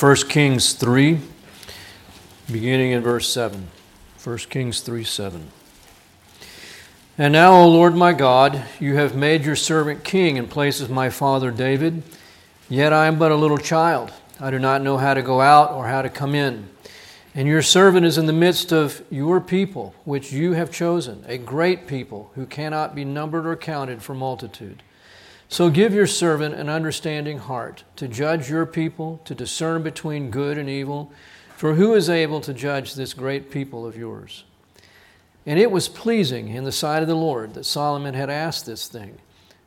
1 Kings 3, beginning in verse 7. 1 Kings 3 7. And now, O Lord my God, you have made your servant king in place of my father David, yet I am but a little child. I do not know how to go out or how to come in. And your servant is in the midst of your people, which you have chosen, a great people who cannot be numbered or counted for multitude. So give your servant an understanding heart to judge your people, to discern between good and evil. For who is able to judge this great people of yours? And it was pleasing in the sight of the Lord that Solomon had asked this thing.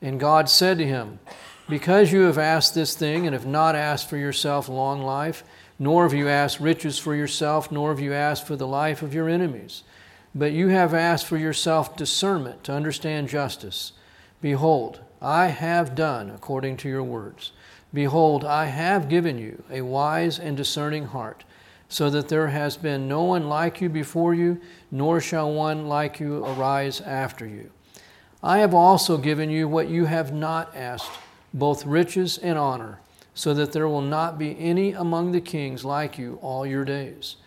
And God said to him, Because you have asked this thing and have not asked for yourself long life, nor have you asked riches for yourself, nor have you asked for the life of your enemies, but you have asked for yourself discernment to understand justice. Behold, I have done according to your words. Behold, I have given you a wise and discerning heart, so that there has been no one like you before you, nor shall one like you arise after you. I have also given you what you have not asked, both riches and honor, so that there will not be any among the kings like you all your days.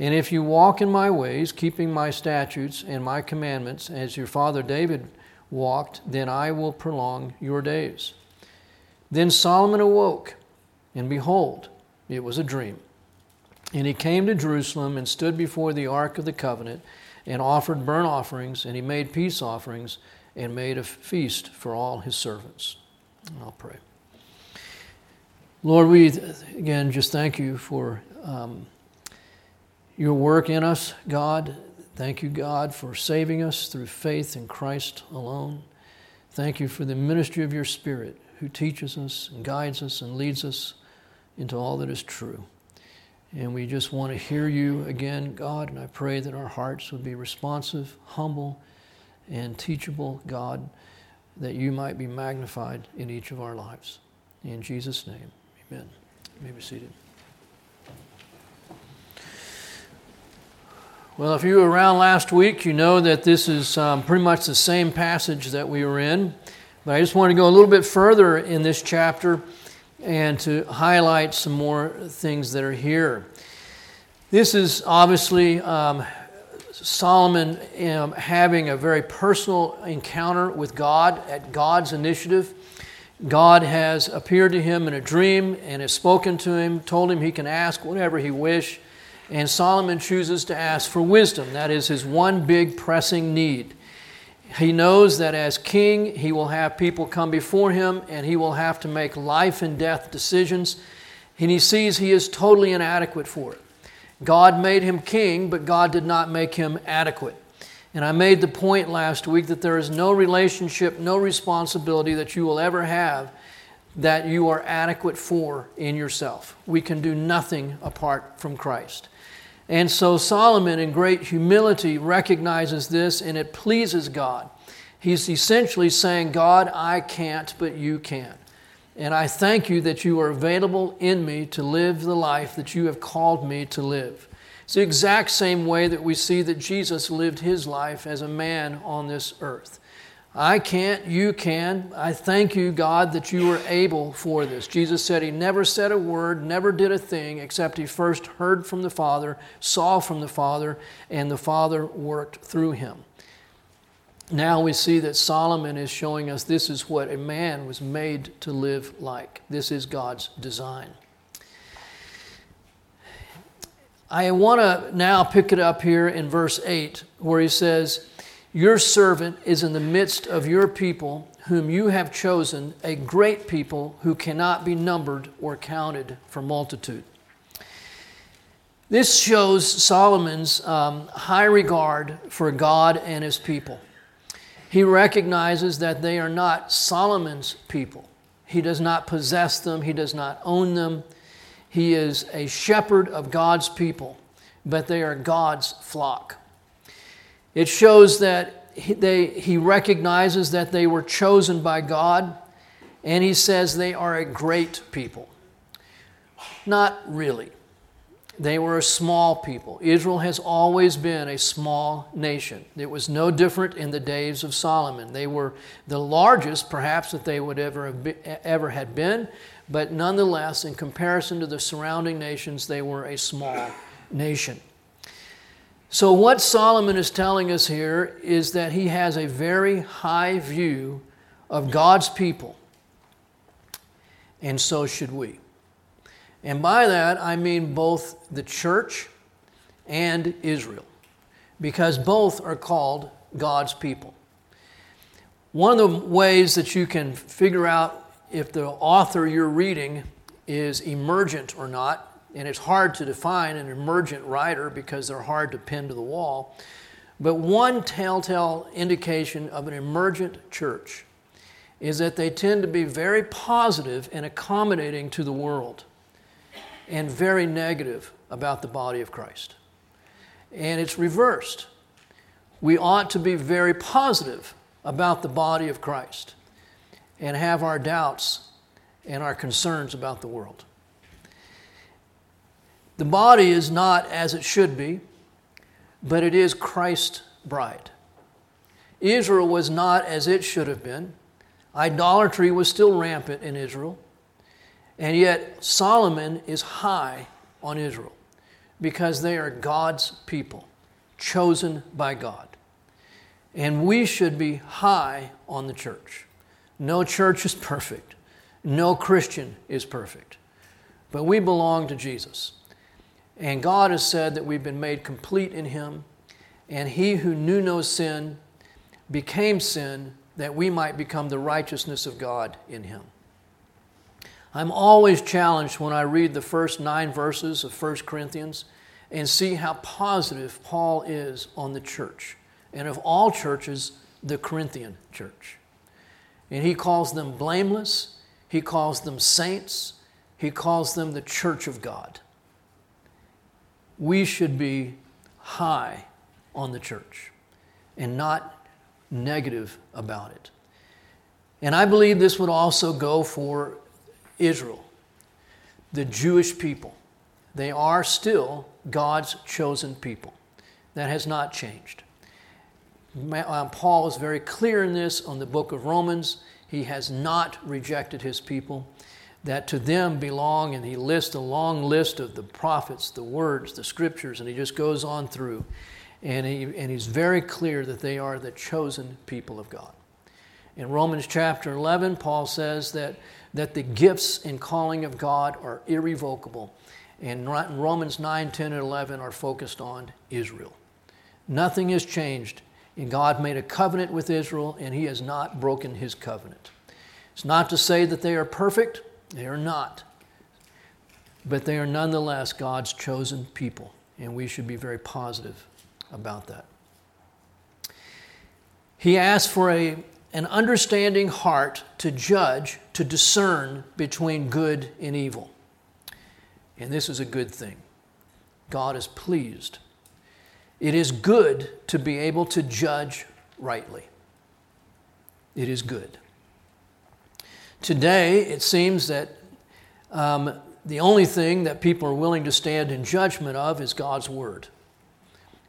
And if you walk in my ways, keeping my statutes and my commandments, as your father David walked, then I will prolong your days. Then Solomon awoke, and behold, it was a dream. And he came to Jerusalem and stood before the ark of the covenant and offered burnt offerings, and he made peace offerings and made a feast for all his servants. And I'll pray. Lord, we again just thank you for um, your work in us, God. Thank you, God, for saving us through faith in Christ alone. Thank you for the ministry of your Spirit who teaches us and guides us and leads us into all that is true. And we just want to hear you again, God, and I pray that our hearts would be responsive, humble, and teachable, God, that you might be magnified in each of our lives. In Jesus' name, amen. You may be seated. Well, if you were around last week, you know that this is um, pretty much the same passage that we were in. But I just want to go a little bit further in this chapter and to highlight some more things that are here. This is obviously um, Solomon um, having a very personal encounter with God at God's initiative. God has appeared to him in a dream and has spoken to him, told him he can ask whatever he wish. And Solomon chooses to ask for wisdom. That is his one big pressing need. He knows that as king, he will have people come before him and he will have to make life and death decisions. And he sees he is totally inadequate for it. God made him king, but God did not make him adequate. And I made the point last week that there is no relationship, no responsibility that you will ever have that you are adequate for in yourself. We can do nothing apart from Christ. And so Solomon, in great humility, recognizes this and it pleases God. He's essentially saying, God, I can't, but you can. And I thank you that you are available in me to live the life that you have called me to live. It's the exact same way that we see that Jesus lived his life as a man on this earth. I can't, you can. I thank you, God, that you were able for this. Jesus said he never said a word, never did a thing, except he first heard from the Father, saw from the Father, and the Father worked through him. Now we see that Solomon is showing us this is what a man was made to live like. This is God's design. I want to now pick it up here in verse 8, where he says, your servant is in the midst of your people, whom you have chosen, a great people who cannot be numbered or counted for multitude. This shows Solomon's um, high regard for God and his people. He recognizes that they are not Solomon's people. He does not possess them, he does not own them. He is a shepherd of God's people, but they are God's flock. It shows that he, they, he recognizes that they were chosen by God, and he says they are a great people. Not really. They were a small people. Israel has always been a small nation. It was no different in the days of Solomon. They were the largest, perhaps, that they would ever have been, ever had been, but nonetheless, in comparison to the surrounding nations, they were a small nation. So, what Solomon is telling us here is that he has a very high view of God's people, and so should we. And by that, I mean both the church and Israel, because both are called God's people. One of the ways that you can figure out if the author you're reading is emergent or not, and it's hard to define an emergent writer because they're hard to pin to the wall, but one telltale indication of an emergent church is that they tend to be very positive and accommodating to the world and very negative about the body of Christ. And it's reversed. We ought to be very positive about the body of Christ and have our doubts and our concerns about the world. The body is not as it should be, but it is Christ's bride. Israel was not as it should have been. Idolatry was still rampant in Israel. And yet, Solomon is high on Israel because they are God's people, chosen by God. And we should be high on the church. No church is perfect, no Christian is perfect, but we belong to Jesus. And God has said that we've been made complete in Him, and He who knew no sin became sin that we might become the righteousness of God in Him. I'm always challenged when I read the first nine verses of 1 Corinthians and see how positive Paul is on the church. And of all churches, the Corinthian church. And he calls them blameless, he calls them saints, he calls them the church of God. We should be high on the church and not negative about it. And I believe this would also go for Israel, the Jewish people. They are still God's chosen people. That has not changed. Uh, Paul is very clear in this on the book of Romans. He has not rejected his people, that to them belong, and he lists a long list of the prophets, the words, the scriptures, and he just goes on through. And, he, and he's very clear that they are the chosen people of God. In Romans chapter 11, Paul says that, that the gifts and calling of God are irrevocable. And Romans 9, 10, and 11 are focused on Israel. Nothing has changed and God made a covenant with Israel, and He has not broken His covenant. It's not to say that they are perfect, they are not. But they are nonetheless God's chosen people, and we should be very positive about that. He asks for a, an understanding heart to judge, to discern between good and evil. And this is a good thing. God is pleased it is good to be able to judge rightly. It is good. Today, it seems that um, the only thing that people are willing to stand in judgment of is God's Word.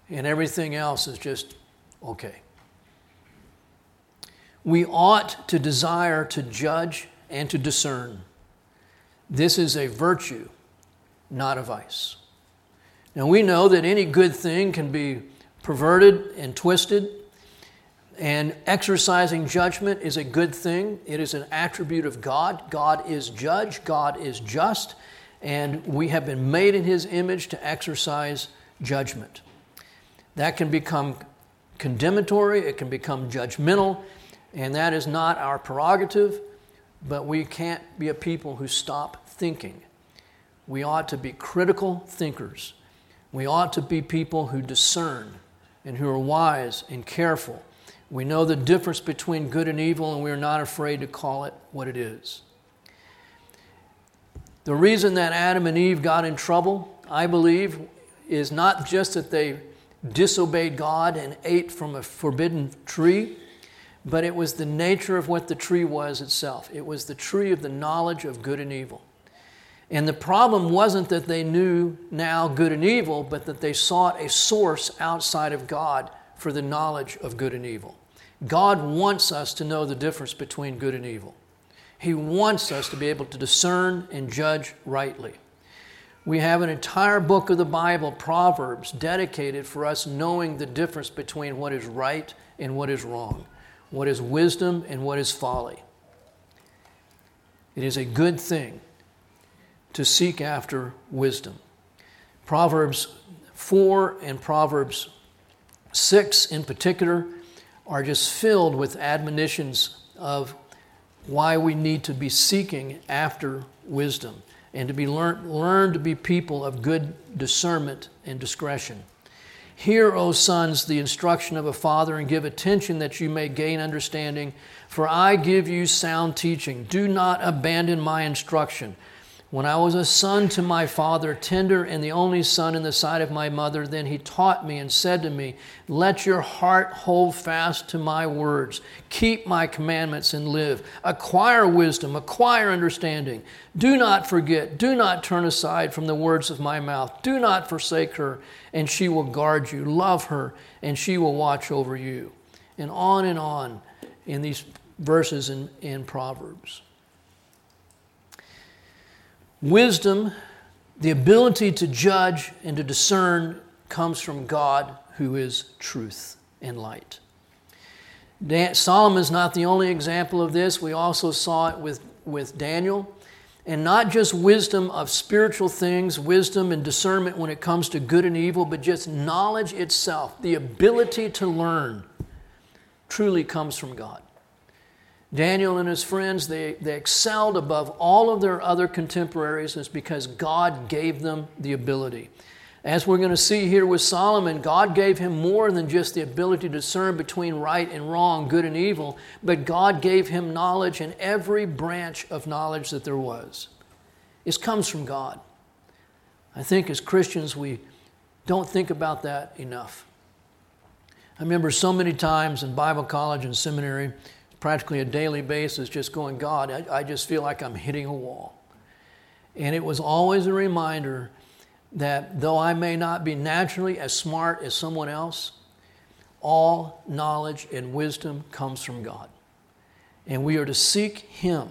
And everything else is just okay. We ought to desire to judge and to discern. This is a virtue, not a vice. Now we know that any good thing can be perverted and twisted, and exercising judgment is a good thing. It is an attribute of God. God is judge, God is just, and we have been made in His image to exercise judgment. That can become condemnatory, it can become judgmental, and that is not our prerogative, but we can't be a people who stop thinking. We ought to be critical thinkers we ought to be people who discern and who are wise and careful. We know the difference between good and evil, and we are not afraid to call it what it is. The reason that Adam and Eve got in trouble, I believe, is not just that they disobeyed God and ate from a forbidden tree, but it was the nature of what the tree was itself. It was the tree of the knowledge of good and evil. And the problem wasn't that they knew now good and evil, but that they sought a source outside of God for the knowledge of good and evil. God wants us to know the difference between good and evil. He wants us to be able to discern and judge rightly. We have an entire book of the Bible, Proverbs, dedicated for us knowing the difference between what is right and what is wrong, what is wisdom and what is folly. It is a good thing to seek after wisdom. Proverbs 4 and Proverbs 6 in particular are just filled with admonitions of why we need to be seeking after wisdom and to be learn, learn to be people of good discernment and discretion. Hear, O sons, the instruction of a father, and give attention that you may gain understanding. For I give you sound teaching. Do not abandon my instruction. When I was a son to my father, tender and the only son in the sight of my mother, then he taught me and said to me, Let your heart hold fast to my words. Keep my commandments and live. Acquire wisdom, acquire understanding. Do not forget, do not turn aside from the words of my mouth. Do not forsake her, and she will guard you. Love her, and she will watch over you. And on and on in these verses in, in Proverbs. Wisdom, the ability to judge and to discern, comes from God who is truth and light. Solomon is not the only example of this. We also saw it with, with Daniel. And not just wisdom of spiritual things, wisdom and discernment when it comes to good and evil, but just knowledge itself, the ability to learn, truly comes from God. Daniel and his friends, they, they excelled above all of their other contemporaries is because God gave them the ability. As we're going to see here with Solomon, God gave him more than just the ability to discern between right and wrong, good and evil, but God gave him knowledge in every branch of knowledge that there was. It comes from God. I think as Christians, we don't think about that enough. I remember so many times in Bible college and seminary practically a daily basis just going, God, I, I just feel like I'm hitting a wall. And it was always a reminder that though I may not be naturally as smart as someone else, all knowledge and wisdom comes from God. And we are to seek Him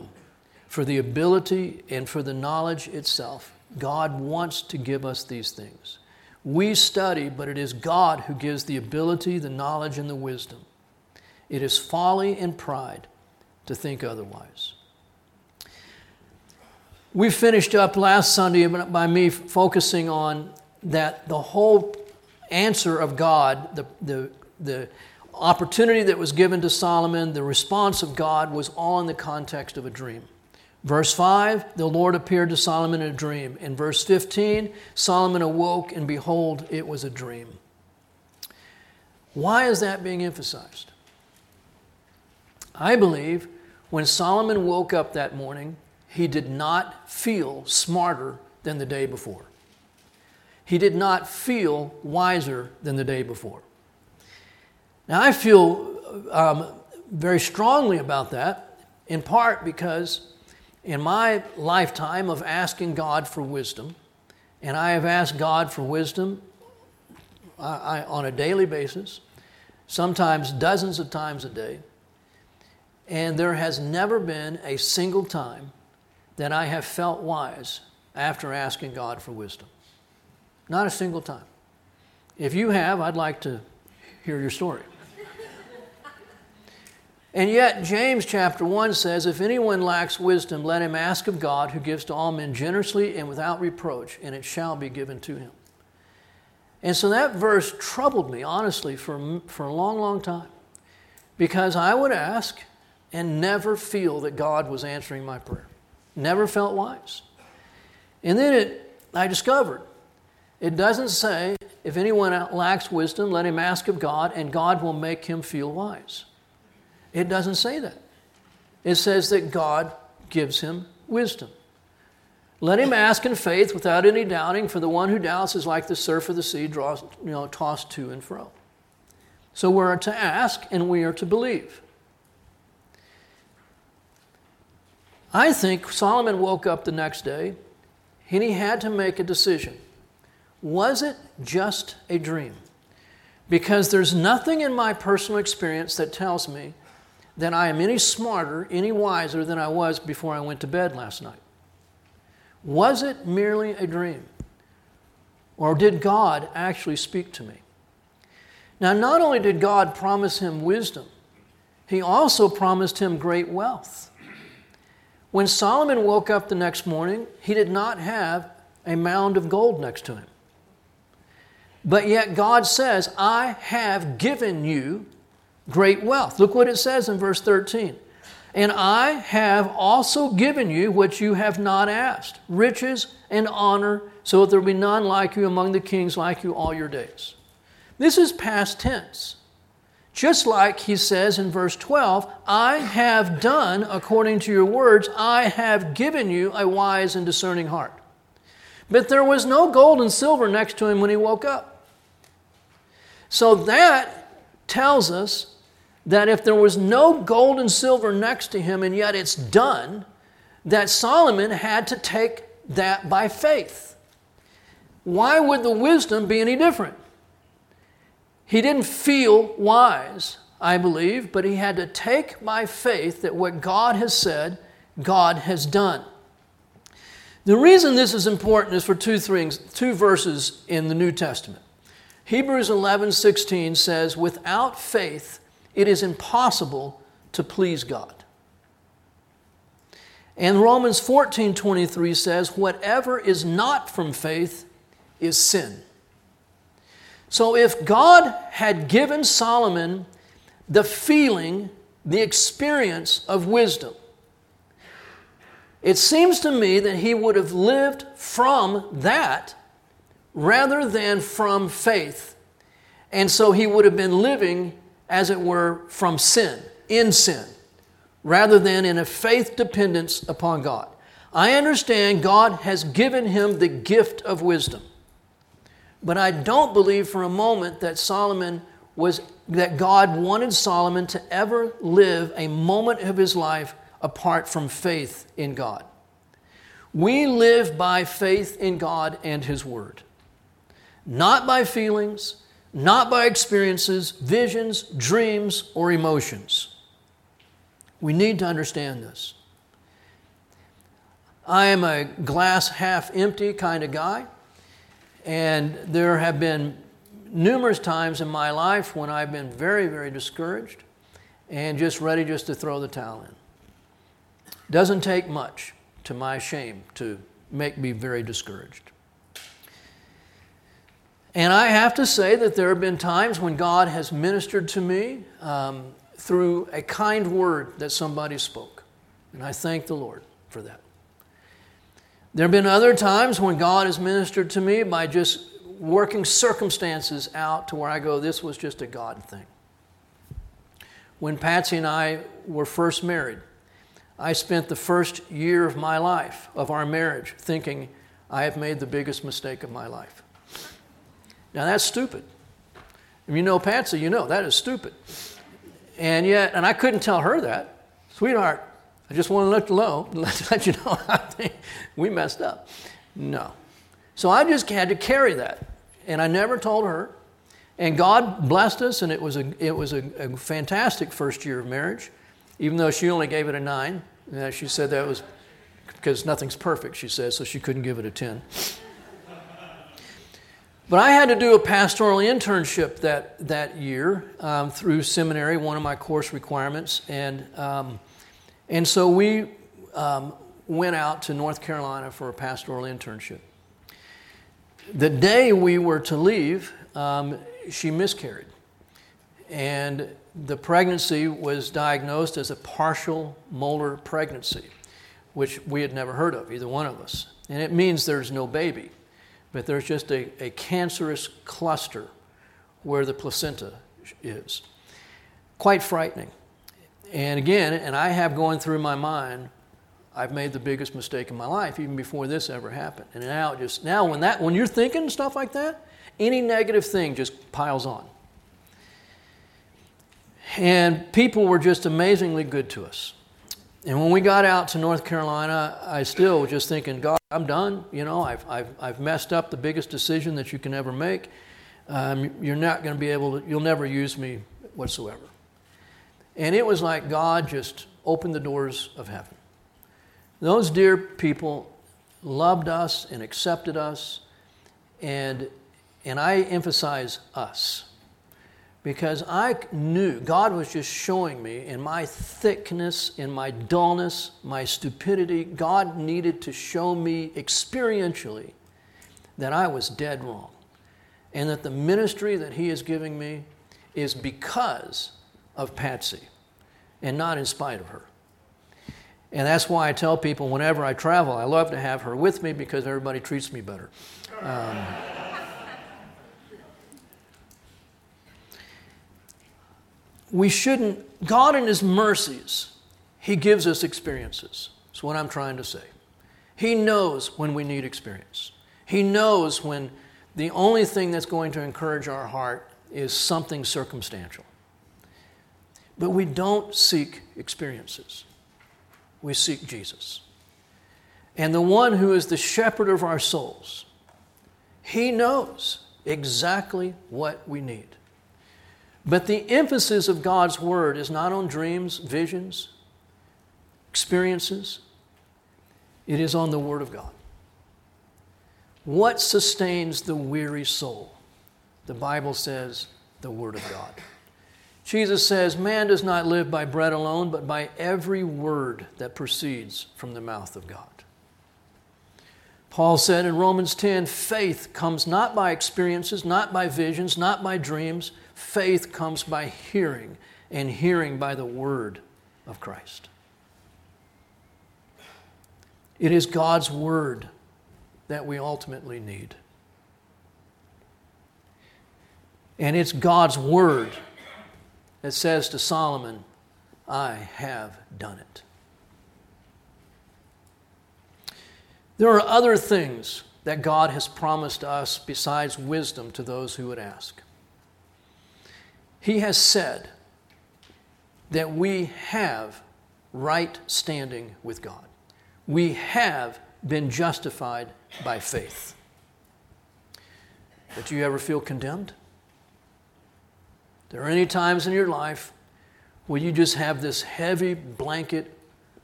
for the ability and for the knowledge itself. God wants to give us these things. We study, but it is God who gives the ability, the knowledge, and the wisdom. It is folly and pride to think otherwise. We finished up last Sunday by me focusing on that the whole answer of God, the, the, the opportunity that was given to Solomon, the response of God was all in the context of a dream. Verse 5, the Lord appeared to Solomon in a dream. In verse 15, Solomon awoke, and behold, it was a dream. Why is that being emphasized? I believe when Solomon woke up that morning, he did not feel smarter than the day before. He did not feel wiser than the day before. Now, I feel um, very strongly about that, in part because in my lifetime of asking God for wisdom, and I have asked God for wisdom I, I, on a daily basis, sometimes dozens of times a day. And there has never been a single time that I have felt wise after asking God for wisdom. Not a single time. If you have, I'd like to hear your story. And yet, James chapter 1 says, If anyone lacks wisdom, let him ask of God, who gives to all men generously and without reproach, and it shall be given to him. And so that verse troubled me, honestly, for, for a long, long time. Because I would ask, and never feel that God was answering my prayer. Never felt wise. And then it, I discovered it doesn't say, if anyone lacks wisdom, let him ask of God, and God will make him feel wise. It doesn't say that. It says that God gives him wisdom. Let him ask in faith without any doubting, for the one who doubts is like the surf of the sea, draws, you know, tossed to and fro. So we're to ask and we are to believe. I think Solomon woke up the next day and he had to make a decision. Was it just a dream? Because there's nothing in my personal experience that tells me that I am any smarter, any wiser than I was before I went to bed last night? Was it merely a dream? Or did God actually speak to me? Now, not only did God promise him wisdom, he also promised him great wealth. When Solomon woke up the next morning, he did not have a mound of gold next to him. But yet God says, I have given you great wealth. Look what it says in verse 13. And I have also given you what you have not asked riches and honor, so that there will be none like you among the kings like you all your days. This is past tense. Just like he says in verse 12, I have done according to your words, I have given you a wise and discerning heart. But there was no gold and silver next to him when he woke up. So that tells us that if there was no gold and silver next to him and yet it's done, that Solomon had to take that by faith. Why would the wisdom be any different? He didn't feel wise, I believe, but he had to take my faith that what God has said, God has done. The reason this is important is for two things, two verses in the New Testament. Hebrews 11, 16 says, Without faith, it is impossible to please God. And Romans 14 23 says, Whatever is not from faith is sin. So if God had given Solomon the feeling, the experience of wisdom, it seems to me that he would have lived from that rather than from faith. And so he would have been living as it were, from sin, in sin, rather than in a faith dependence upon God. I understand God has given him the gift of wisdom. But I don't believe for a moment that Solomon was that God wanted Solomon to ever live a moment of his life apart from faith in God. We live by faith in God and his word. Not by feelings, not by experiences, visions, dreams, or emotions. We need to understand this. I am a glass half empty kind of guy, and there have been numerous times in my life when I've been very, very discouraged and just ready just to throw the towel in. Doesn't take much, to my shame, to make me very discouraged. And I have to say that there have been times when God has ministered to me um, through a kind word that somebody spoke. And I thank the Lord for that. There have been other times when God has ministered to me by just working circumstances out to where I go, this was just a God thing. When Patsy and I were first married, I spent the first year of my life, of our marriage, thinking, I have made the biggest mistake of my life. Now that's stupid. If you know Patsy, you know that is stupid. And yet, and I couldn't tell her that. Sweetheart, I just want to let you know, let, let you know we messed up. No. So I just had to carry that. And I never told her. And God blessed us, and it was a, it was a, a fantastic first year of marriage, even though she only gave it a nine. And she said that was because nothing's perfect, she says, so she couldn't give it a 10. But I had to do a pastoral internship that, that year um, through seminary, one of my course requirements. And, um, and so we um, went out to North Carolina for a pastoral internship. The day we were to leave, um, she miscarried. And the pregnancy was diagnosed as a partial molar pregnancy, which we had never heard of, either one of us. And it means there's no baby but there's just a, a cancerous cluster where the placenta is. Quite frightening. And again, and I have going through my mind, I've made the biggest mistake in my life even before this ever happened. And now just now when that when you're thinking stuff like that, any negative thing just piles on. And people were just amazingly good to us. And when we got out to North Carolina, I still was just thinking, God, I'm done. You know, I've, I've, I've messed up the biggest decision that you can ever make. Um, you're not going to be able to, you'll never use me whatsoever. And it was like God just opened the doors of heaven. Those dear people loved us and accepted us, and, and I emphasize us because I knew God was just showing me in my thickness, in my dullness, my stupidity, God needed to show me experientially that I was dead wrong. And that the ministry that He is giving me is because of Patsy and not in spite of her. And that's why I tell people whenever I travel, I love to have her with me because everybody treats me better. Um, we shouldn't, God in His mercies, He gives us experiences. That's what I'm trying to say. He knows when we need experience. He knows when the only thing that's going to encourage our heart is something circumstantial. But we don't seek experiences, we seek Jesus. And the one who is the shepherd of our souls, he knows exactly what we need. But the emphasis of God's word is not on dreams, visions, experiences, it is on the word of God. What sustains the weary soul? The Bible says the word of God. Jesus says, Man does not live by bread alone, but by every word that proceeds from the mouth of God. Paul said in Romans 10 faith comes not by experiences, not by visions, not by dreams, Faith comes by hearing, and hearing by the word of Christ. It is God's word that we ultimately need. And it's God's word that says to Solomon, I have done it. There are other things that God has promised us besides wisdom to those who would ask. He has said that we have right standing with God. We have been justified by faith. But do you ever feel condemned? There are any times in your life where you just have this heavy blanket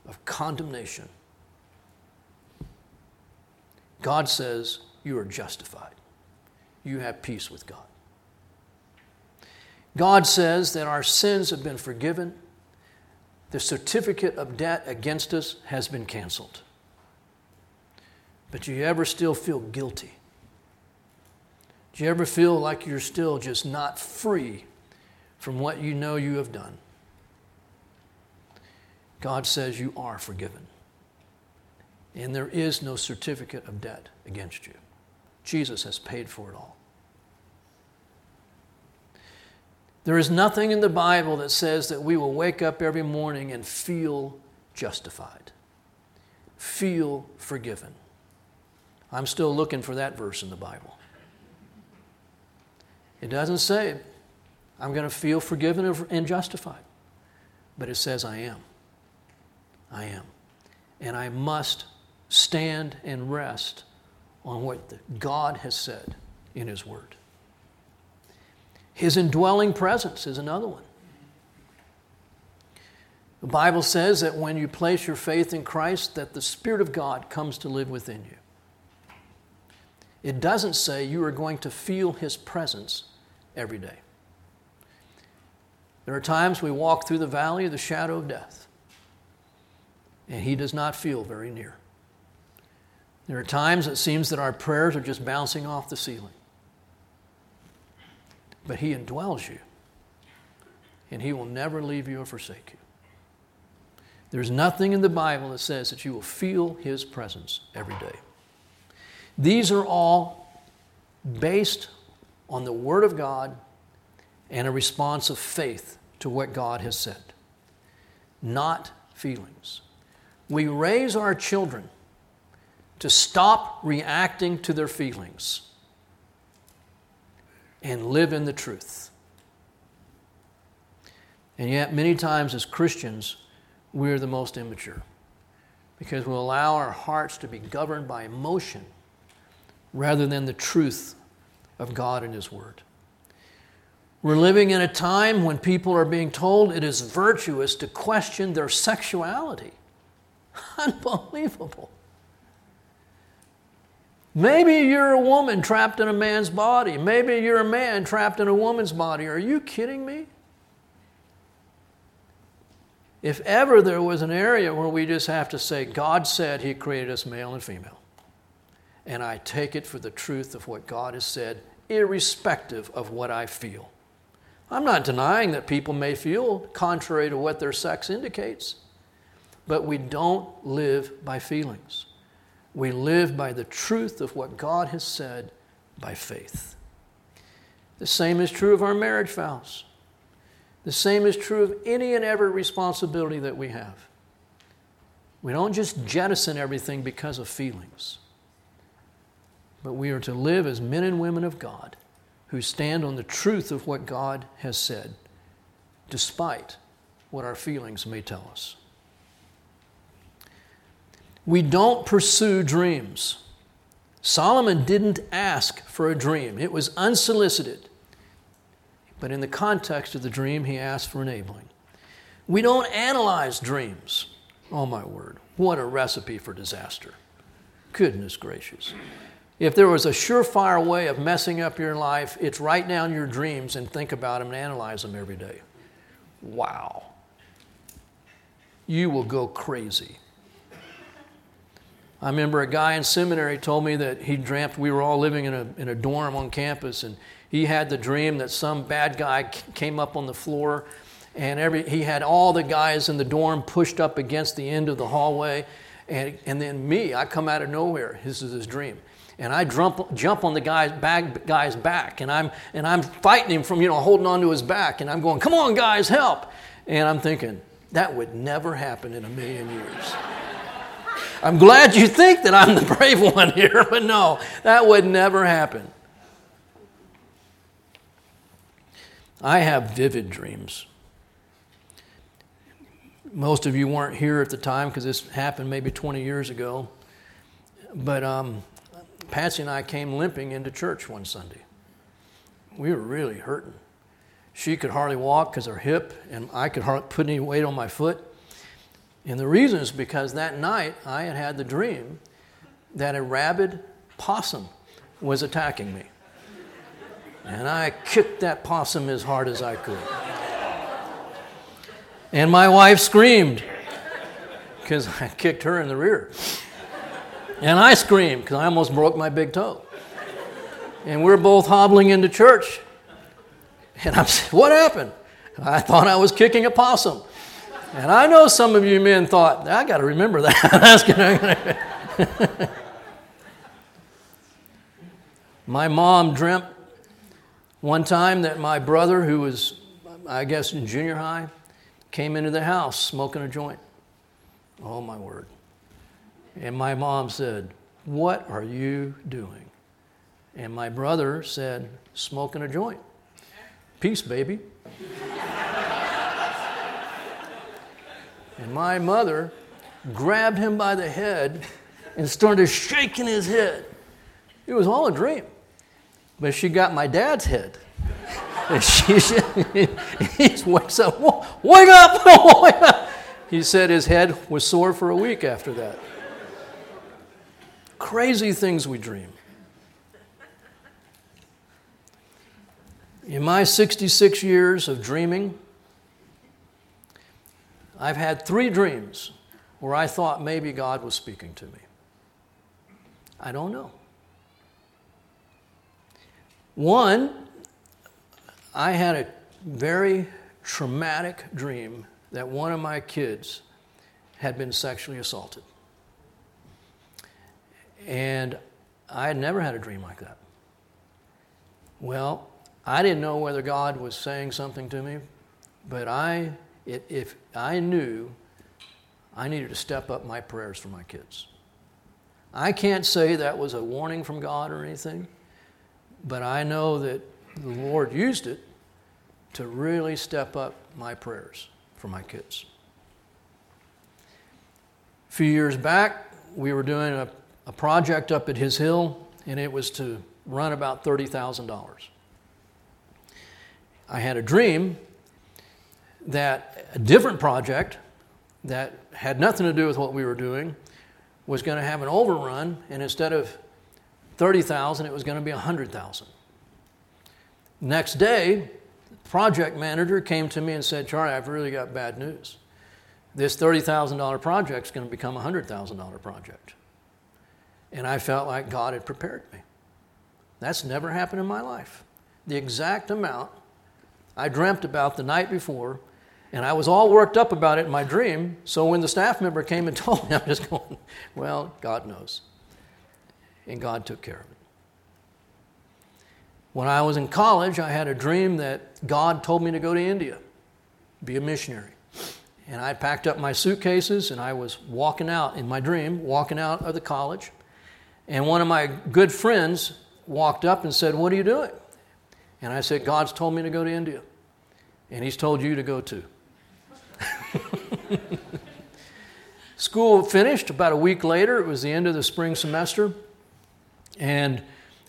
of condemnation. God says you are justified. You have peace with God. God says that our sins have been forgiven. The certificate of debt against us has been canceled. But do you ever still feel guilty? Do you ever feel like you're still just not free from what you know you have done? God says you are forgiven. And there is no certificate of debt against you. Jesus has paid for it all. There is nothing in the Bible that says that we will wake up every morning and feel justified, feel forgiven. I'm still looking for that verse in the Bible. It doesn't say I'm going to feel forgiven and justified, but it says I am. I am. And I must stand and rest on what God has said in His Word. His indwelling presence is another one. The Bible says that when you place your faith in Christ that the spirit of God comes to live within you. It doesn't say you are going to feel his presence every day. There are times we walk through the valley of the shadow of death, and he does not feel very near. There are times it seems that our prayers are just bouncing off the ceiling but He indwells you, and He will never leave you or forsake you. There's nothing in the Bible that says that you will feel His presence every day. These are all based on the Word of God and a response of faith to what God has said, not feelings. We raise our children to stop reacting to their feelings and live in the truth. And yet, many times as Christians, we're the most immature because we allow our hearts to be governed by emotion rather than the truth of God and His Word. We're living in a time when people are being told it is virtuous to question their sexuality. Unbelievable. Maybe you're a woman trapped in a man's body. Maybe you're a man trapped in a woman's body. Are you kidding me? If ever there was an area where we just have to say, God said He created us male and female, and I take it for the truth of what God has said, irrespective of what I feel. I'm not denying that people may feel contrary to what their sex indicates, but we don't live by feelings. We live by the truth of what God has said by faith. The same is true of our marriage vows. The same is true of any and every responsibility that we have. We don't just jettison everything because of feelings, but we are to live as men and women of God who stand on the truth of what God has said, despite what our feelings may tell us. We don't pursue dreams. Solomon didn't ask for a dream, it was unsolicited. But in the context of the dream, he asked for enabling. We don't analyze dreams. Oh, my word. What a recipe for disaster. Goodness gracious. If there was a surefire way of messing up your life, it's write down your dreams and think about them and analyze them every day. Wow. You will go crazy. I remember a guy in seminary told me that he dreamt we were all living in a, in a dorm on campus and he had the dream that some bad guy came up on the floor and every, he had all the guys in the dorm pushed up against the end of the hallway. And, and then me, I come out of nowhere. This is his dream. And I jump, jump on the guy's back, guy's back, and I'm, and I'm fighting him from, you know, holding onto his back. And I'm going, come on, guys, help. And I'm thinking, that would never happen in a million years. I'm glad you think that I'm the brave one here, but no, that would never happen. I have vivid dreams. Most of you weren't here at the time because this happened maybe 20 years ago. But um, Patsy and I came limping into church one Sunday. We were really hurting. She could hardly walk because her hip, and I could hardly put any weight on my foot. And the reason is because that night I had had the dream that a rabid possum was attacking me. And I kicked that possum as hard as I could. And my wife screamed because I kicked her in the rear. And I screamed because I almost broke my big toe. And we're both hobbling into church. And I'm saying, What happened? I thought I was kicking a possum. And I know some of you men thought, I got to remember that. my mom dreamt one time that my brother, who was, I guess, in junior high, came into the house smoking a joint. Oh, my word. And my mom said, What are you doing? And my brother said, Smoking a joint. Peace, baby. and my mother grabbed him by the head and started shaking his head. It was all a dream. But she got my dad's head. And she, he wakes up, wake up, wake up. He said his head was sore for a week after that. Crazy things we dream. In my 66 years of dreaming, I've had three dreams where I thought maybe God was speaking to me. I don't know. One, I had a very traumatic dream that one of my kids had been sexually assaulted. And I had never had a dream like that. Well, I didn't know whether God was saying something to me, but I, if I knew I needed to step up my prayers for my kids. I can't say that was a warning from God or anything, but I know that the Lord used it to really step up my prayers for my kids. A few years back, we were doing a, a project up at His Hill, and it was to run about $30,000. I had a dream that a different project that had nothing to do with what we were doing was going to have an overrun, and instead of 30,000, it was going to be 100,000. Next day, the project manager came to me and said, Charlie, I've really got bad news. This $30,000 project is going to become a $100,000 project. And I felt like God had prepared me. That's never happened in my life. The exact amount I dreamt about the night before, and I was all worked up about it in my dream. So when the staff member came and told me, I'm just going, well, God knows. And God took care of it. When I was in college, I had a dream that God told me to go to India, be a missionary. And I packed up my suitcases and I was walking out in my dream, walking out of the college. And one of my good friends walked up and said, What are you doing? And I said, God's told me to go to India. And He's told you to go too. School finished about a week later. It was the end of the spring semester. And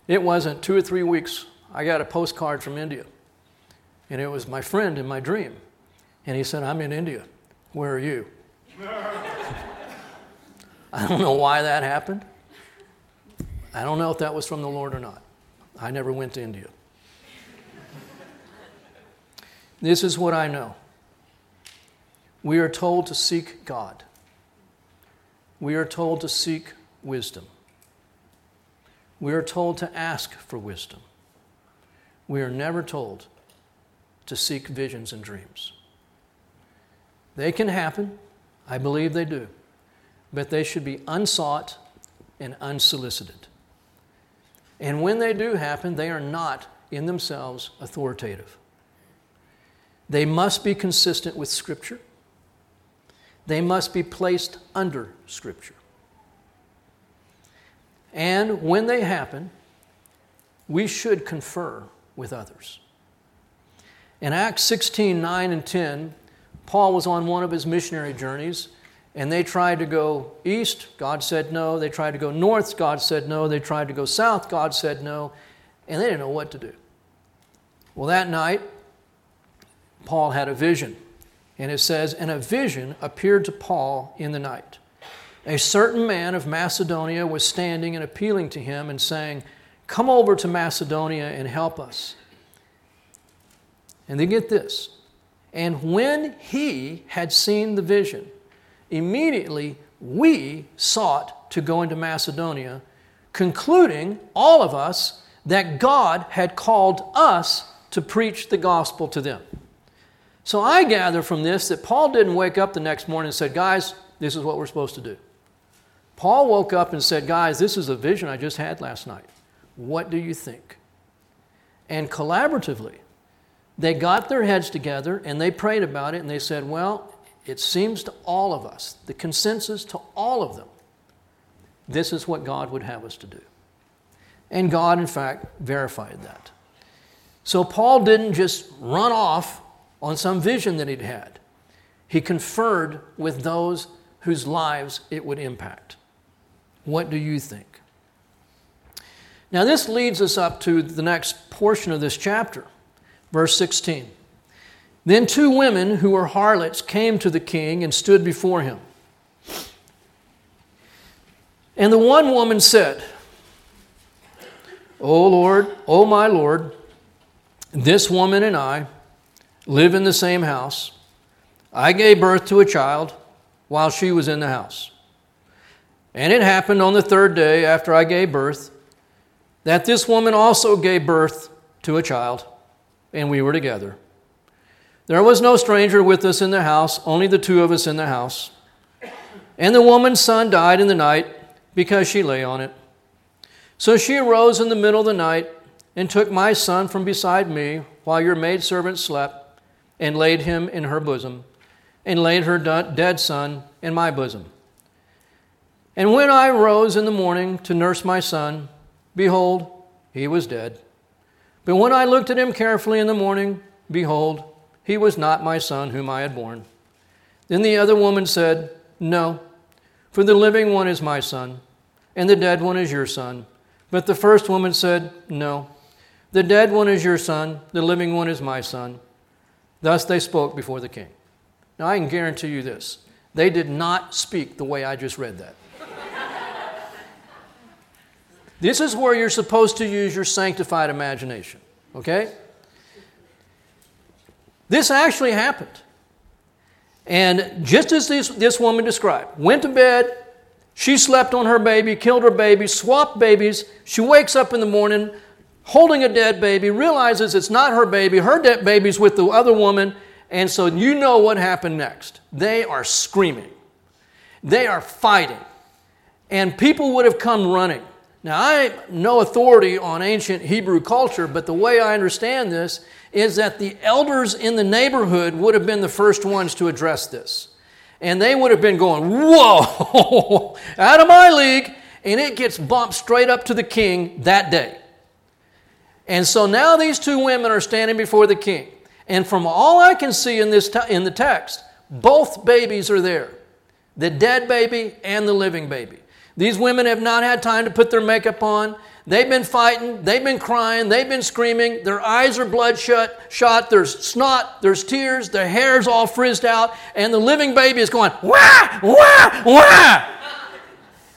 it wasn't two or three weeks. I got a postcard from India. And it was my friend in my dream. And he said, I'm in India. Where are you? I don't know why that happened. I don't know if that was from the Lord or not. I never went to India. This is what I know. We are told to seek God. We are told to seek wisdom. We are told to ask for wisdom. We are never told to seek visions and dreams. They can happen, I believe they do, but they should be unsought and unsolicited. And when they do happen, they are not in themselves authoritative. They must be consistent with Scripture, they must be placed under Scripture. And when they happen, we should confer with others. In Acts 16 9 and 10, Paul was on one of his missionary journeys, and they tried to go east. God said no. They tried to go north. God said no. They tried to go south. God said no. And they didn't know what to do. Well, that night, Paul had a vision. And it says, And a vision appeared to Paul in the night. A certain man of Macedonia was standing and appealing to him and saying, Come over to Macedonia and help us. And then get this. And when he had seen the vision, immediately we sought to go into Macedonia, concluding, all of us, that God had called us to preach the gospel to them. So I gather from this that Paul didn't wake up the next morning and said, Guys, this is what we're supposed to do. Paul woke up and said, Guys, this is a vision I just had last night. What do you think? And collaboratively, they got their heads together and they prayed about it and they said, Well, it seems to all of us, the consensus to all of them, this is what God would have us to do. And God, in fact, verified that. So Paul didn't just run off on some vision that he'd had, he conferred with those whose lives it would impact. What do you think? Now, this leads us up to the next portion of this chapter, verse 16. Then two women who were harlots came to the king and stood before him. And the one woman said, O Lord, O my Lord, this woman and I live in the same house. I gave birth to a child while she was in the house. And it happened on the third day after I gave birth that this woman also gave birth to a child, and we were together. There was no stranger with us in the house, only the two of us in the house. And the woman's son died in the night because she lay on it. So she arose in the middle of the night and took my son from beside me while your maidservant slept and laid him in her bosom and laid her dead son in my bosom. And when I rose in the morning to nurse my son, behold, he was dead. But when I looked at him carefully in the morning, behold, he was not my son whom I had born. Then the other woman said, No, for the living one is my son, and the dead one is your son. But the first woman said, No, The dead one is your son, the living one is my son. Thus they spoke before the king. Now I can guarantee you this they did not speak the way I just read that. this is where you're supposed to use your sanctified imagination, okay? This actually happened. And just as this, this woman described, went to bed, she slept on her baby, killed her baby, swapped babies. She wakes up in the morning holding a dead baby, realizes it's not her baby, her dead baby's with the other woman, and so you know what happened next. They are screaming, they are fighting, and people would have come running. Now, I no authority on ancient Hebrew culture, but the way I understand this is that the elders in the neighborhood would have been the first ones to address this. And they would have been going, Whoa, out of my league. And it gets bumped straight up to the king that day. And so now these two women are standing before the king. And from all I can see in, this in the text, both babies are there the dead baby and the living baby. These women have not had time to put their makeup on. They've been fighting, they've been crying, they've been screaming. Their eyes are bloodshot, shot. There's snot, there's tears, their hair's all frizzed out, and the living baby is going, wah, wah, wah.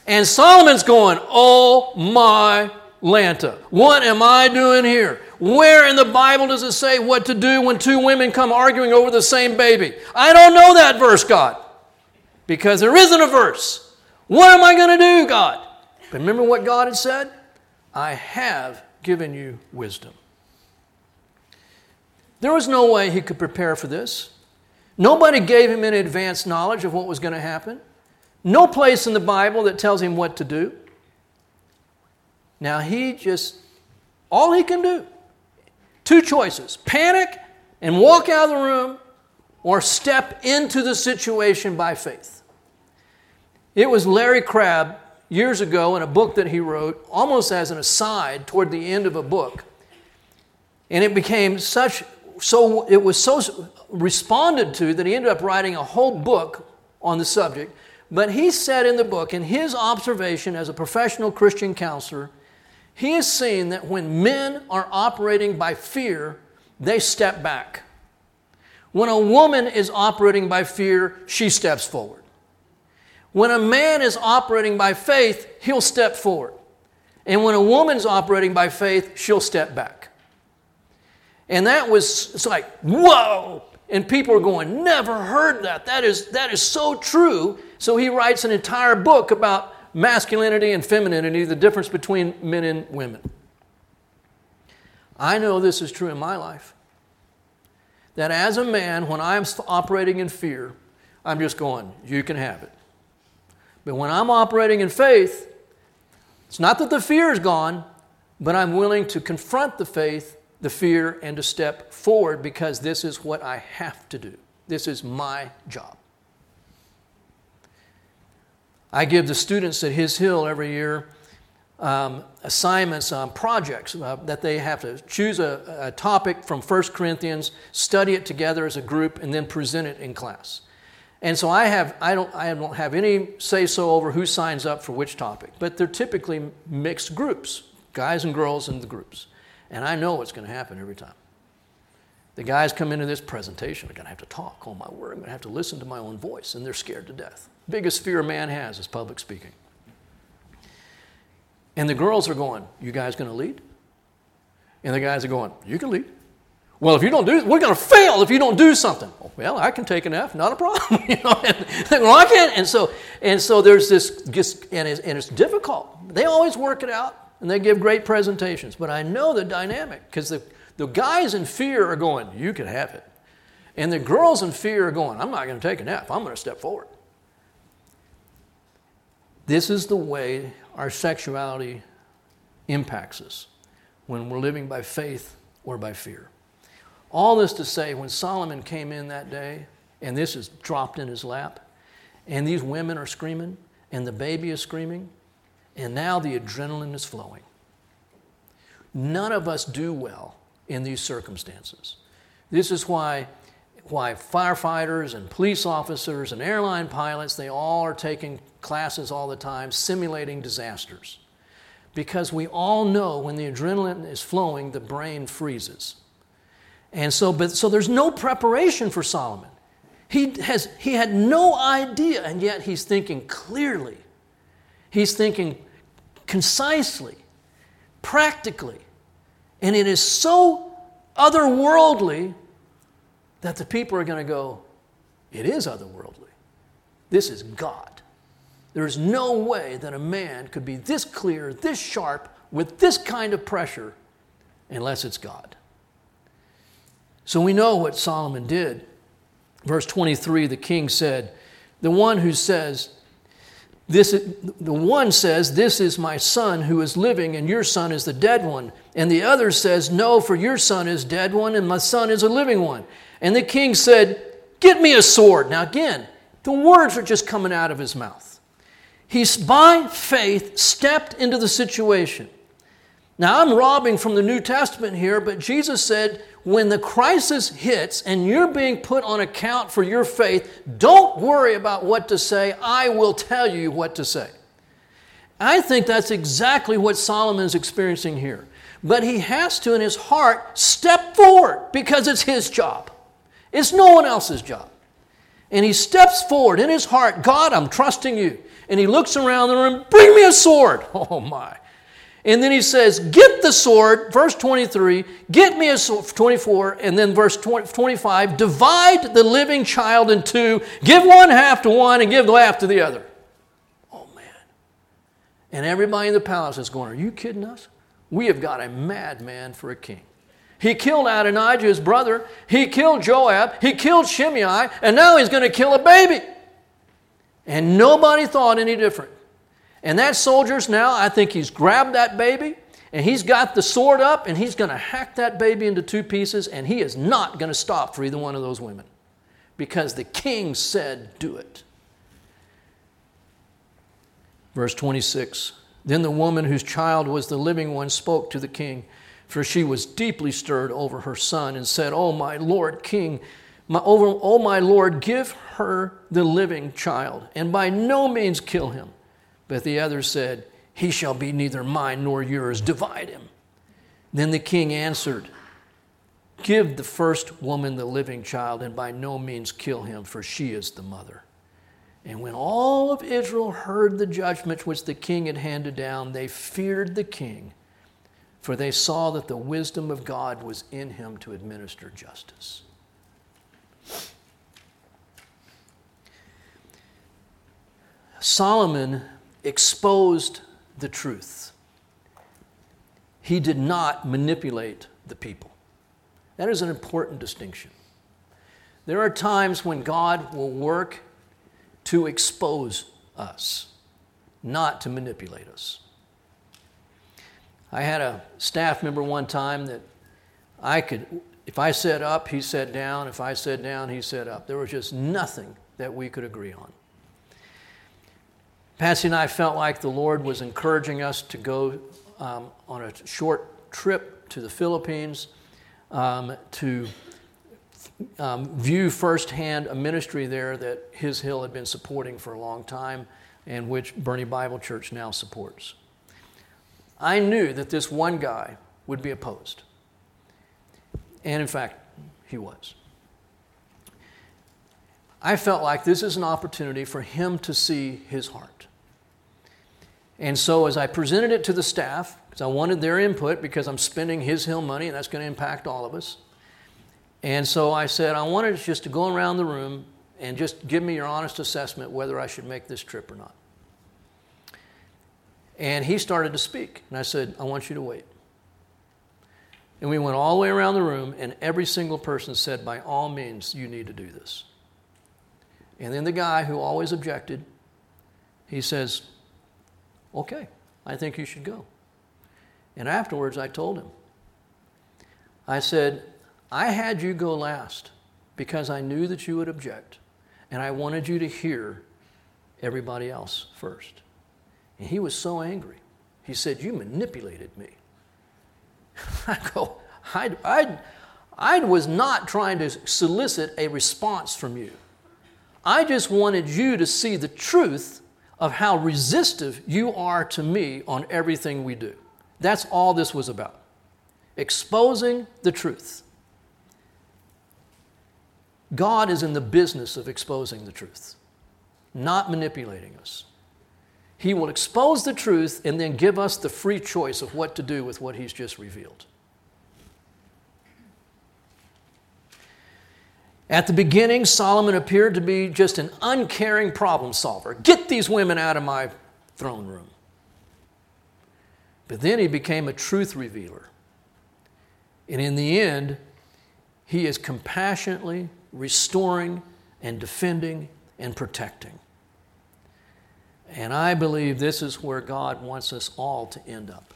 And Solomon's going, oh my Lanta, what am I doing here? Where in the Bible does it say what to do when two women come arguing over the same baby? I don't know that verse, God, because there isn't a verse. What am I going to do, God? Remember what God had said? I have given you wisdom. There was no way he could prepare for this. Nobody gave him any advanced knowledge of what was going to happen. No place in the Bible that tells him what to do. Now he just, all he can do, two choices panic and walk out of the room, or step into the situation by faith. It was Larry Crabb years ago in a book that he wrote, almost as an aside toward the end of a book. And it became such, so it was so responded to that he ended up writing a whole book on the subject. But he said in the book, in his observation as a professional Christian counselor, he has seen that when men are operating by fear, they step back. When a woman is operating by fear, she steps forward. When a man is operating by faith, he'll step forward. And when a woman's operating by faith, she'll step back. And that was, it's like, whoa! And people are going, never heard that. That is, that is so true. So he writes an entire book about masculinity and femininity, the difference between men and women. I know this is true in my life. That as a man, when I'm operating in fear, I'm just going, you can have it. But when I'm operating in faith, it's not that the fear is gone, but I'm willing to confront the faith, the fear, and to step forward because this is what I have to do. This is my job. I give the students at His Hill every year um, assignments on projects uh, that they have to choose a, a topic from 1 Corinthians, study it together as a group, and then present it in class. And so I, have, I, don't, I don't have any say so over who signs up for which topic, but they're typically mixed groups, guys and girls in the groups. And I know what's going to happen every time. The guys come into this presentation, they're going to have to talk. Oh, my word, I'm going to have to listen to my own voice, and they're scared to death. Biggest fear man has is public speaking. And the girls are going, You guys going to lead? And the guys are going, You can lead. Well, if you don't do, we're going to fail if you don't do something. Well, I can take an F, not a problem. you know, and, well, I can. And so, and so there's this, just, and it's, and it's difficult. They always work it out, and they give great presentations. But I know the dynamic because the, the guys in fear are going, you can have it. And the girls in fear are going, I'm not going to take an F, I'm going to step forward. This is the way our sexuality impacts us when we're living by faith or by fear. All this to say, when Solomon came in that day, and this is dropped in his lap, and these women are screaming, and the baby is screaming, and now the adrenaline is flowing. None of us do well in these circumstances. This is why, why firefighters and police officers and airline pilots, they all are taking classes all the time simulating disasters. because we all know when the adrenaline is flowing, the brain freezes. And so, but, so there's no preparation for Solomon. He, has, he had no idea, and yet he's thinking clearly. He's thinking concisely, practically. And it is so otherworldly that the people are going to go, it is otherworldly. This is God. There's no way that a man could be this clear, this sharp, with this kind of pressure, unless it's God. So we know what Solomon did. Verse 23, the king said, The one who says, this, the one says, This is my son who is living, and your son is the dead one. And the other says, No, for your son is dead one, and my son is a living one. And the king said, Get me a sword. Now, again, the words are just coming out of his mouth. He's by faith stepped into the situation. Now, I'm robbing from the New Testament here, but Jesus said, when the crisis hits and you're being put on account for your faith, don't worry about what to say. I will tell you what to say. I think that's exactly what Solomon is experiencing here. But he has to, in his heart, step forward because it's his job. It's no one else's job. And he steps forward in his heart God, I'm trusting you. And he looks around the room, bring me a sword. Oh my. And then he says, Get the sword, verse 23, get me a sword, 24, and then verse 20, 25, divide the living child in two, give one half to one and give the half to the other. Oh man. And everybody in the palace is going, Are you kidding us? We have got a madman for a king. He killed Adonijah, his brother. He killed Joab. He killed Shimei. And now he's going to kill a baby. And nobody thought any different. And that soldier's now, I think he's grabbed that baby and he's got the sword up and he's going to hack that baby into two pieces and he is not going to stop for either one of those women because the king said, Do it. Verse 26 Then the woman whose child was the living one spoke to the king for she was deeply stirred over her son and said, Oh, my Lord King, my, over, oh, my Lord, give her the living child, and by no means kill him. But the other said, He shall be neither mine nor yours, divide him. Then the king answered, Give the first woman the living child, and by no means kill him, for she is the mother. And when all of Israel heard the judgment which the king had handed down, they feared the king for they saw that the wisdom of God was in him to administer justice. Solomon exposed the truth. He did not manipulate the people. That is an important distinction. There are times when God will work to expose us, not to manipulate us. I had a staff member one time that I could, if I said up, he said down. If I said down, he said up. There was just nothing that we could agree on. Patsy and I felt like the Lord was encouraging us to go um, on a short trip to the Philippines um, to um, view firsthand a ministry there that His Hill had been supporting for a long time and which Boerne Bible Church now supports. I knew that this one guy would be opposed. And in fact, he was. I felt like this is an opportunity for him to see his heart. And so, as I presented it to the staff, because I wanted their input, because I'm spending his hill money and that's going to impact all of us. And so I said, I wanted just to go around the room and just give me your honest assessment whether I should make this trip or not. And he started to speak. And I said, I want you to wait. And we went all the way around the room, and every single person said, By all means, you need to do this. And then the guy who always objected, he says, Okay, I think you should go. And afterwards, I told him, I said, I had you go last because I knew that you would object, and I wanted you to hear everybody else first. And he was so angry. He said, You manipulated me. I go, I, I, I was not trying to solicit a response from you. I just wanted you to see the truth of how resistive you are to me on everything we do. That's all this was about exposing the truth. God is in the business of exposing the truth, not manipulating us. He will expose the truth and then give us the free choice of what to do with what He's just revealed. At the beginning, Solomon appeared to be just an uncaring problem solver. Get these women out of my throne room. But then he became a truth revealer. And in the end, he is compassionately restoring and defending and protecting. And I believe this is where God wants us all to end up.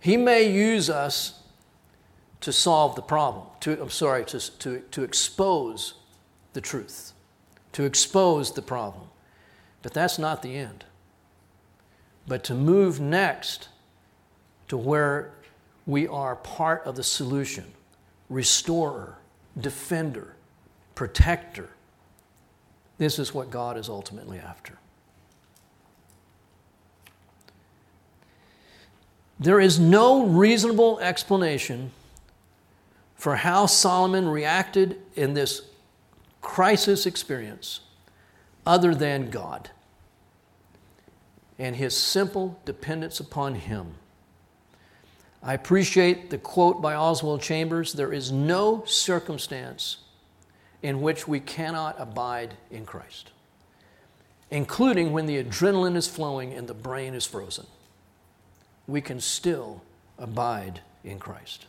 He may use us to solve the problem, to, I'm sorry, to, to, to expose the truth, to expose the problem. But that's not the end. But to move next to where we are part of the solution, restorer, defender, protector. This is what God is ultimately after. There is no reasonable explanation for how Solomon reacted in this crisis experience other than God and his simple dependence upon Him. I appreciate the quote by Oswald Chambers there is no circumstance in which we cannot abide in Christ, including when the adrenaline is flowing and the brain is frozen. We can still abide in Christ.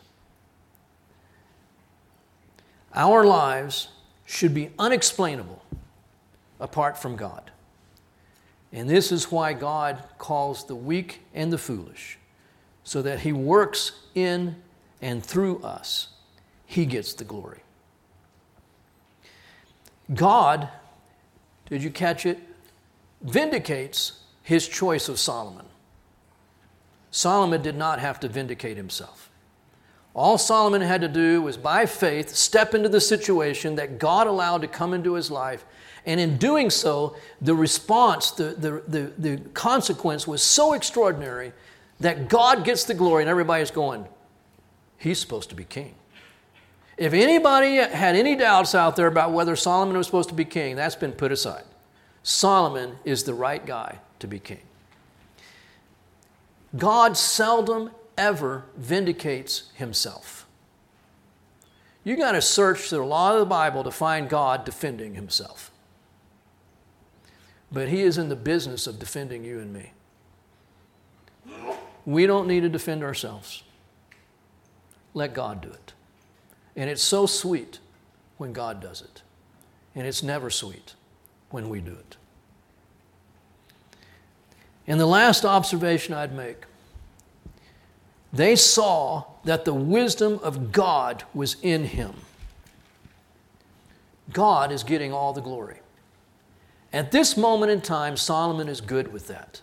Our lives should be unexplainable apart from God. And this is why God calls the weak and the foolish so that He works in and through us. He gets the glory. God, did you catch it? Vindicates his choice of Solomon. Solomon did not have to vindicate himself. All Solomon had to do was, by faith, step into the situation that God allowed to come into his life. And in doing so, the response, the, the, the, the consequence was so extraordinary that God gets the glory and everybody's going, he's supposed to be king. If anybody had any doubts out there about whether Solomon was supposed to be king, that's been put aside. Solomon is the right guy to be king. God seldom ever vindicates himself. You got to search through a lot of the Bible to find God defending himself. But he is in the business of defending you and me. We don't need to defend ourselves. Let God do it. And it's so sweet when God does it. And it's never sweet when we do it. And the last observation I'd make they saw that the wisdom of God was in him. God is getting all the glory. At this moment in time, Solomon is good with that.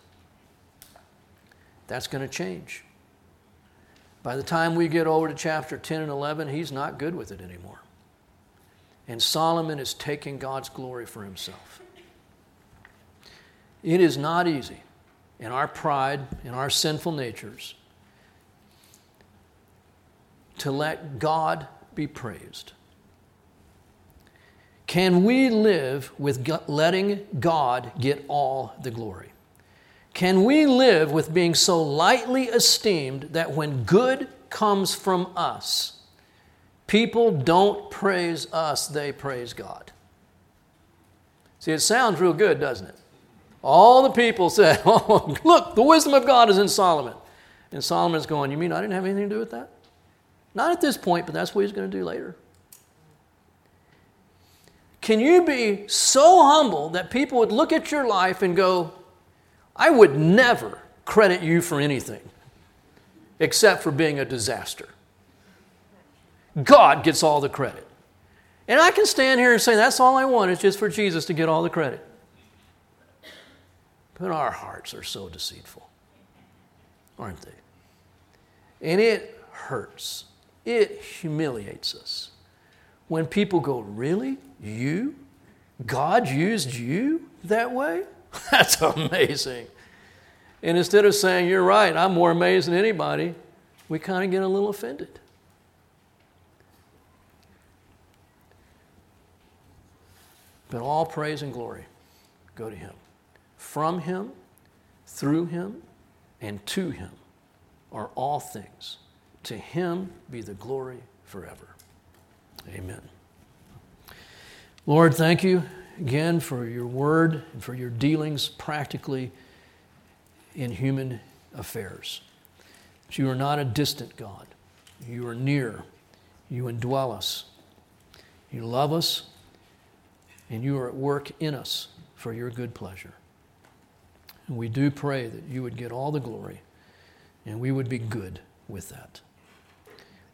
That's going to change. By the time we get over to chapter 10 and 11, he's not good with it anymore. And Solomon is taking God's glory for himself. It is not easy in our pride, in our sinful natures, to let God be praised. Can we live with letting God get all the glory? Can we live with being so lightly esteemed that when good comes from us, people don't praise us, they praise God? See, it sounds real good, doesn't it? All the people said, Oh, look, the wisdom of God is in Solomon. And Solomon's going, You mean I didn't have anything to do with that? Not at this point, but that's what he's going to do later. Can you be so humble that people would look at your life and go, I would never credit you for anything except for being a disaster. God gets all the credit. And I can stand here and say, that's all I want is just for Jesus to get all the credit. But our hearts are so deceitful, aren't they? And it hurts, it humiliates us when people go, Really? You? God used you that way? That's amazing. And instead of saying, You're right, I'm more amazed than anybody, we kind of get a little offended. But all praise and glory go to Him. From Him, through Him, and to Him are all things. To Him be the glory forever. Amen. Lord, thank you again for your word and for your dealings practically in human affairs. You are not a distant God, you are near, you indwell us, you love us, and you are at work in us for your good pleasure. And we do pray that you would get all the glory and we would be good with that.